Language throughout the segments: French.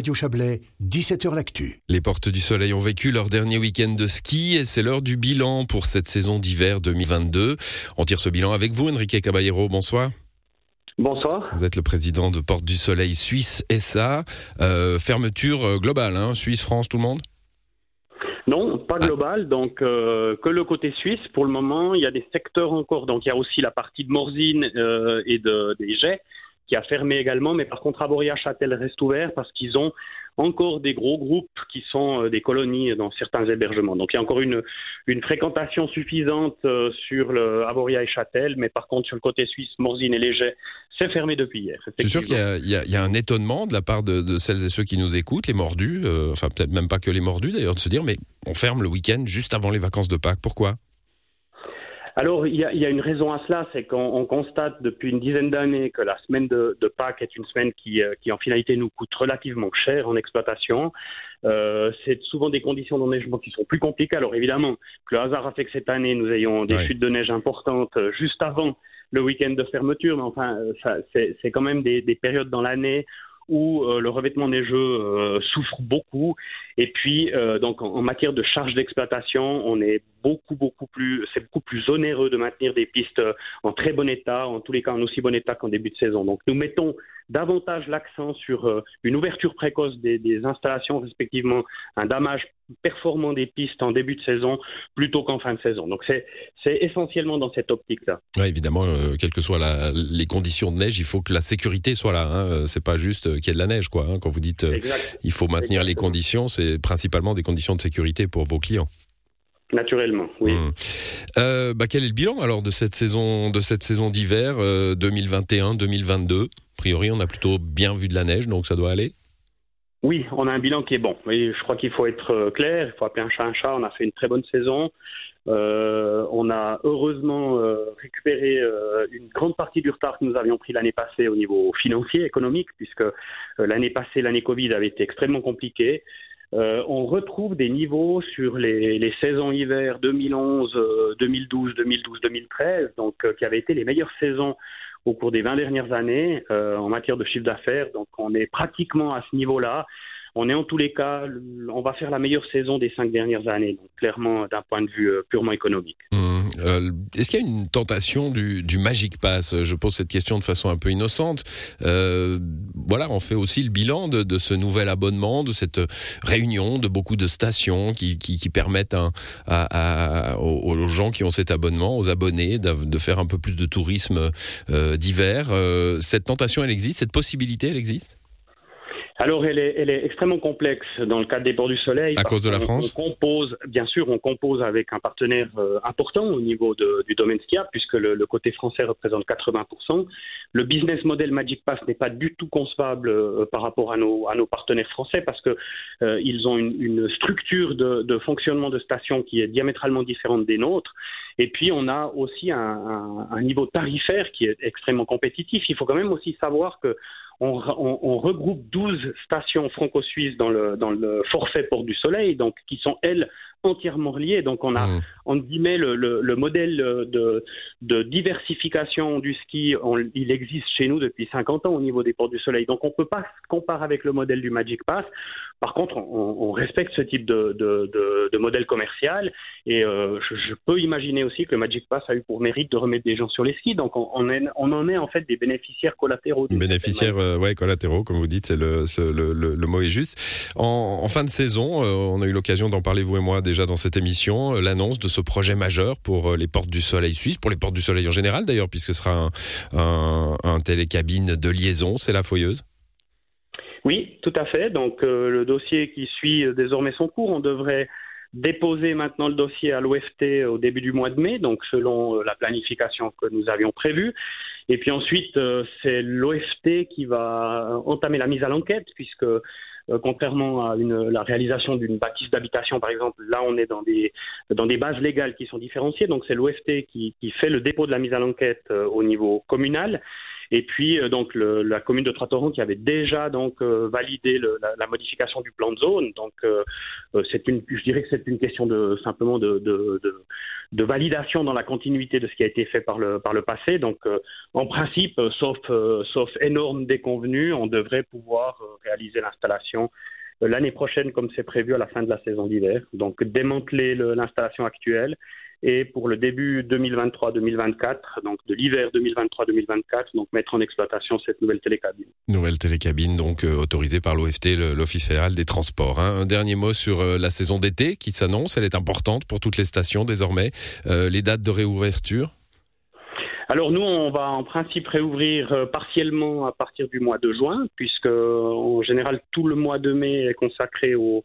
Radio Chablais, 17h L'Actu. Les Portes du Soleil ont vécu leur dernier week-end de ski et c'est l'heure du bilan pour cette saison d'hiver 2022. On tire ce bilan avec vous, Enrique Caballero. Bonsoir. Bonsoir. Vous êtes le président de Porte du Soleil Suisse SA. Euh, fermeture euh, globale, hein, Suisse, France, tout le monde? Non, pas ah. global, donc euh, que le côté suisse pour le moment. Il y a des secteurs encore, donc il y a aussi la partie de Morzine et de, des Jets qui a fermé également, mais par contre Aboria Châtel reste ouvert parce qu'ils ont encore des gros groupes qui sont euh, des colonies dans certains hébergements. Donc il y a encore une, une fréquentation suffisante euh, sur le Aboria et Châtel, mais par contre sur le côté suisse, Morzine et Léger, c'est fermé depuis hier. C'est sûr qu'il y, y, a un étonnement de la part de, de, celles et ceux qui nous écoutent, les mordus, euh, enfin peut-être même pas que les mordus d'ailleurs, de se dire mais on ferme le week-end juste avant les vacances de Pâques, pourquoi? Alors, il y, a, une raison à cela, c'est qu'on constate depuis une dizaine d'années que la semaine de, Pâques est une semaine qui, euh, qui, en finalité, nous coûte relativement cher en exploitation. Euh, c'est souvent des conditions d'enneigement qui sont plus compliquées. Alors, évidemment, que le hasard a fait que cette année, nous ayons des chutes de neige importantes euh, juste avant le week-end de fermeture, mais enfin, c'est quand même des, des périodes dans l'année où euh, le revêtement neigeux euh, souffre beaucoup. Et puis, euh, donc, en, matière de charge d'exploitation, on est beaucoup, beaucoup plus, c'est beaucoup plus onéreux de maintenir des pistes en très bon état, en tous les cas en aussi bon état qu'en début de saison. Donc, nous mettons davantage l'accent sur une ouverture précoce des, installations, respectivement un damage performant des pistes en début de saison plutôt qu'en fin de saison. Donc c'est essentiellement dans cette optique-là. Ouais, évidemment, quelles que soient les conditions de neige, il faut que la sécurité soit là. Hein. C'est pas juste qu'il y ait de la neige, quoi. Hein. Quand vous dites il faut maintenir les conditions, c'est principalement des conditions de sécurité pour vos clients. Naturellement, oui. Mmh. Euh, bah, quel est le bilan alors de cette saison de cette saison d'hiver 2021-2022 A priori, on a plutôt bien vu de la neige, donc ça doit aller. Oui, on a un bilan qui est bon. je crois qu'il faut être euh, clair, il faut appeler un chat un chat. On a fait une très bonne saison. Euh, on a heureusement euh, récupéré une grande partie du retard que nous avions pris l'année passée au niveau financier, économique, puisque l'année passée, l'année Covid avait été extrêmement compliquée. On retrouve des niveaux sur les, les saisons hiver 2011, 2012, 2012, 2013, donc qui avaient été les meilleures saisons au cours des 20 dernières années euh, en matière de chiffre d'affaires. Donc on est pratiquement à ce niveau-là. On est en tous les cas, on va faire la meilleure saison des cinq dernières années, donc clairement d'un point de vue euh, purement économique. Mmh. Euh, est-ce qu'il y a une tentation du, Magic Pass? Je pose cette question de façon un peu innocente. Euh, voilà, on fait aussi le bilan de, ce nouvel abonnement, de cette réunion de beaucoup de stations qui, permettent aux, gens qui ont cet abonnement, aux abonnés, de, faire un peu plus de tourisme euh, d'hiver. Euh, cette tentation, elle existe? Cette possibilité, elle existe? Alors, elle est, elle est, extrêmement complexe dans le cadre des Ports du Soleil. À cause de la France on compose, bien sûr, on compose avec un partenaire euh, important au niveau de, du domaine skiable, puisque le, le, côté français représente 80%. Le business model Magic Pass n'est pas du tout concevable euh, par rapport à nos, à nos partenaires français, parce que euh, ils ont une, une structure de, de, fonctionnement de station qui est diamétralement différente des nôtres. Et puis, on a aussi un, un, un niveau tarifaire qui est extrêmement compétitif. Il faut quand même aussi savoir que on, on, on, regroupe 12 stations franco-suisses dans le, dans le forfait Port du Soleil, donc qui sont, elles, entièrement reliées. Donc on a, mmh. on guillemets, le, le, le, modèle de, de diversification du ski, on, il existe chez nous depuis 50 ans au niveau des Ports du Soleil. Donc on ne peut pas se comparer avec le modèle du Magic Pass. Par contre, on, on respecte ce type de, de, de, de modèle commercial et euh, je, je, peux imaginer aussi que Magic Pass a eu pour mérite de remettre des gens sur les skis. Donc on, on, est, on en est en fait des bénéficiaires collatéraux. Bénéficiaires, euh, ouais, collatéraux, comme vous dites, c'est le, le, le, le, mot est juste. En, en fin de saison, euh, on a eu l'occasion d'en parler vous et moi déjà dans cette émission, euh, l'annonce de ce projet majeur pour euh, les portes du Soleil suisse, pour les portes du Soleil en général d'ailleurs, puisque ce sera un, un, un télécabine de liaison. C'est la foyeuse. Oui, tout à fait. Donc euh, le dossier qui suit euh, désormais son cours, on devrait déposer maintenant le dossier à l'OFT au début du mois de mai, donc selon euh, la planification que nous avions prévue. Et puis ensuite, euh, c'est l'OFT qui va entamer la mise à l'enquête, puisque euh, contrairement à une, la réalisation d'une bâtisse d'habitation, par exemple, là on est dans des, dans des bases légales qui sont différenciées, donc c'est l'OFT qui, fait le dépôt de la mise à l'enquête au niveau communal. Et puis donc la commune de Tratoron qui avait déjà donc validé la, modification du plan de zone. Donc c'est une, je dirais que c'est une question de simplement de, de, de, validation dans la continuité de ce qui a été fait par le par le passé. Donc en principe, sauf sauf énorme déconvenue, on devrait pouvoir réaliser l'installation l'année prochaine comme c'est prévu à la fin de la saison d'hiver. Donc démanteler l'installation actuelle et pour le début 2023-2024, donc de l'hiver 2023-2024, donc mettre en exploitation cette nouvelle télécabine. Nouvelle télécabine donc euh, autorisée par l'OFT, l'Office fédéral des transports. Hein. Un dernier mot sur euh, la saison d'été qui s'annonce, elle est importante pour toutes les stations désormais. Euh, les dates de réouverture? Alors nous, on va en principe réouvrir euh, partiellement à partir du mois de juin, puisque en général tout le mois de mai est consacré au,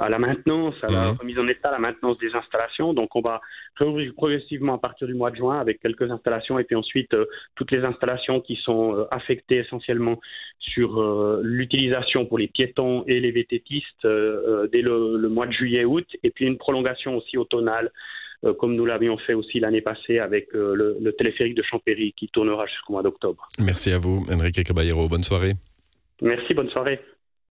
à la maintenance, à la mhm. remise en état, à la maintenance des installations. Donc on va réouvrir progressivement à partir du mois de juin avec quelques installations et puis ensuite euh, toutes les installations qui sont euh, affectées essentiellement sur l'utilisation pour les piétons et les vététistes dès le, le, mois de juillet-août et puis une prolongation aussi automnale euh, comme nous l'avions fait aussi l'année passée avec euh, le, téléphérique de Champéry qui tournera jusqu'au mois d'octobre. Merci à vous, Enrique Caballero. Bonne soirée. Merci, bonne soirée.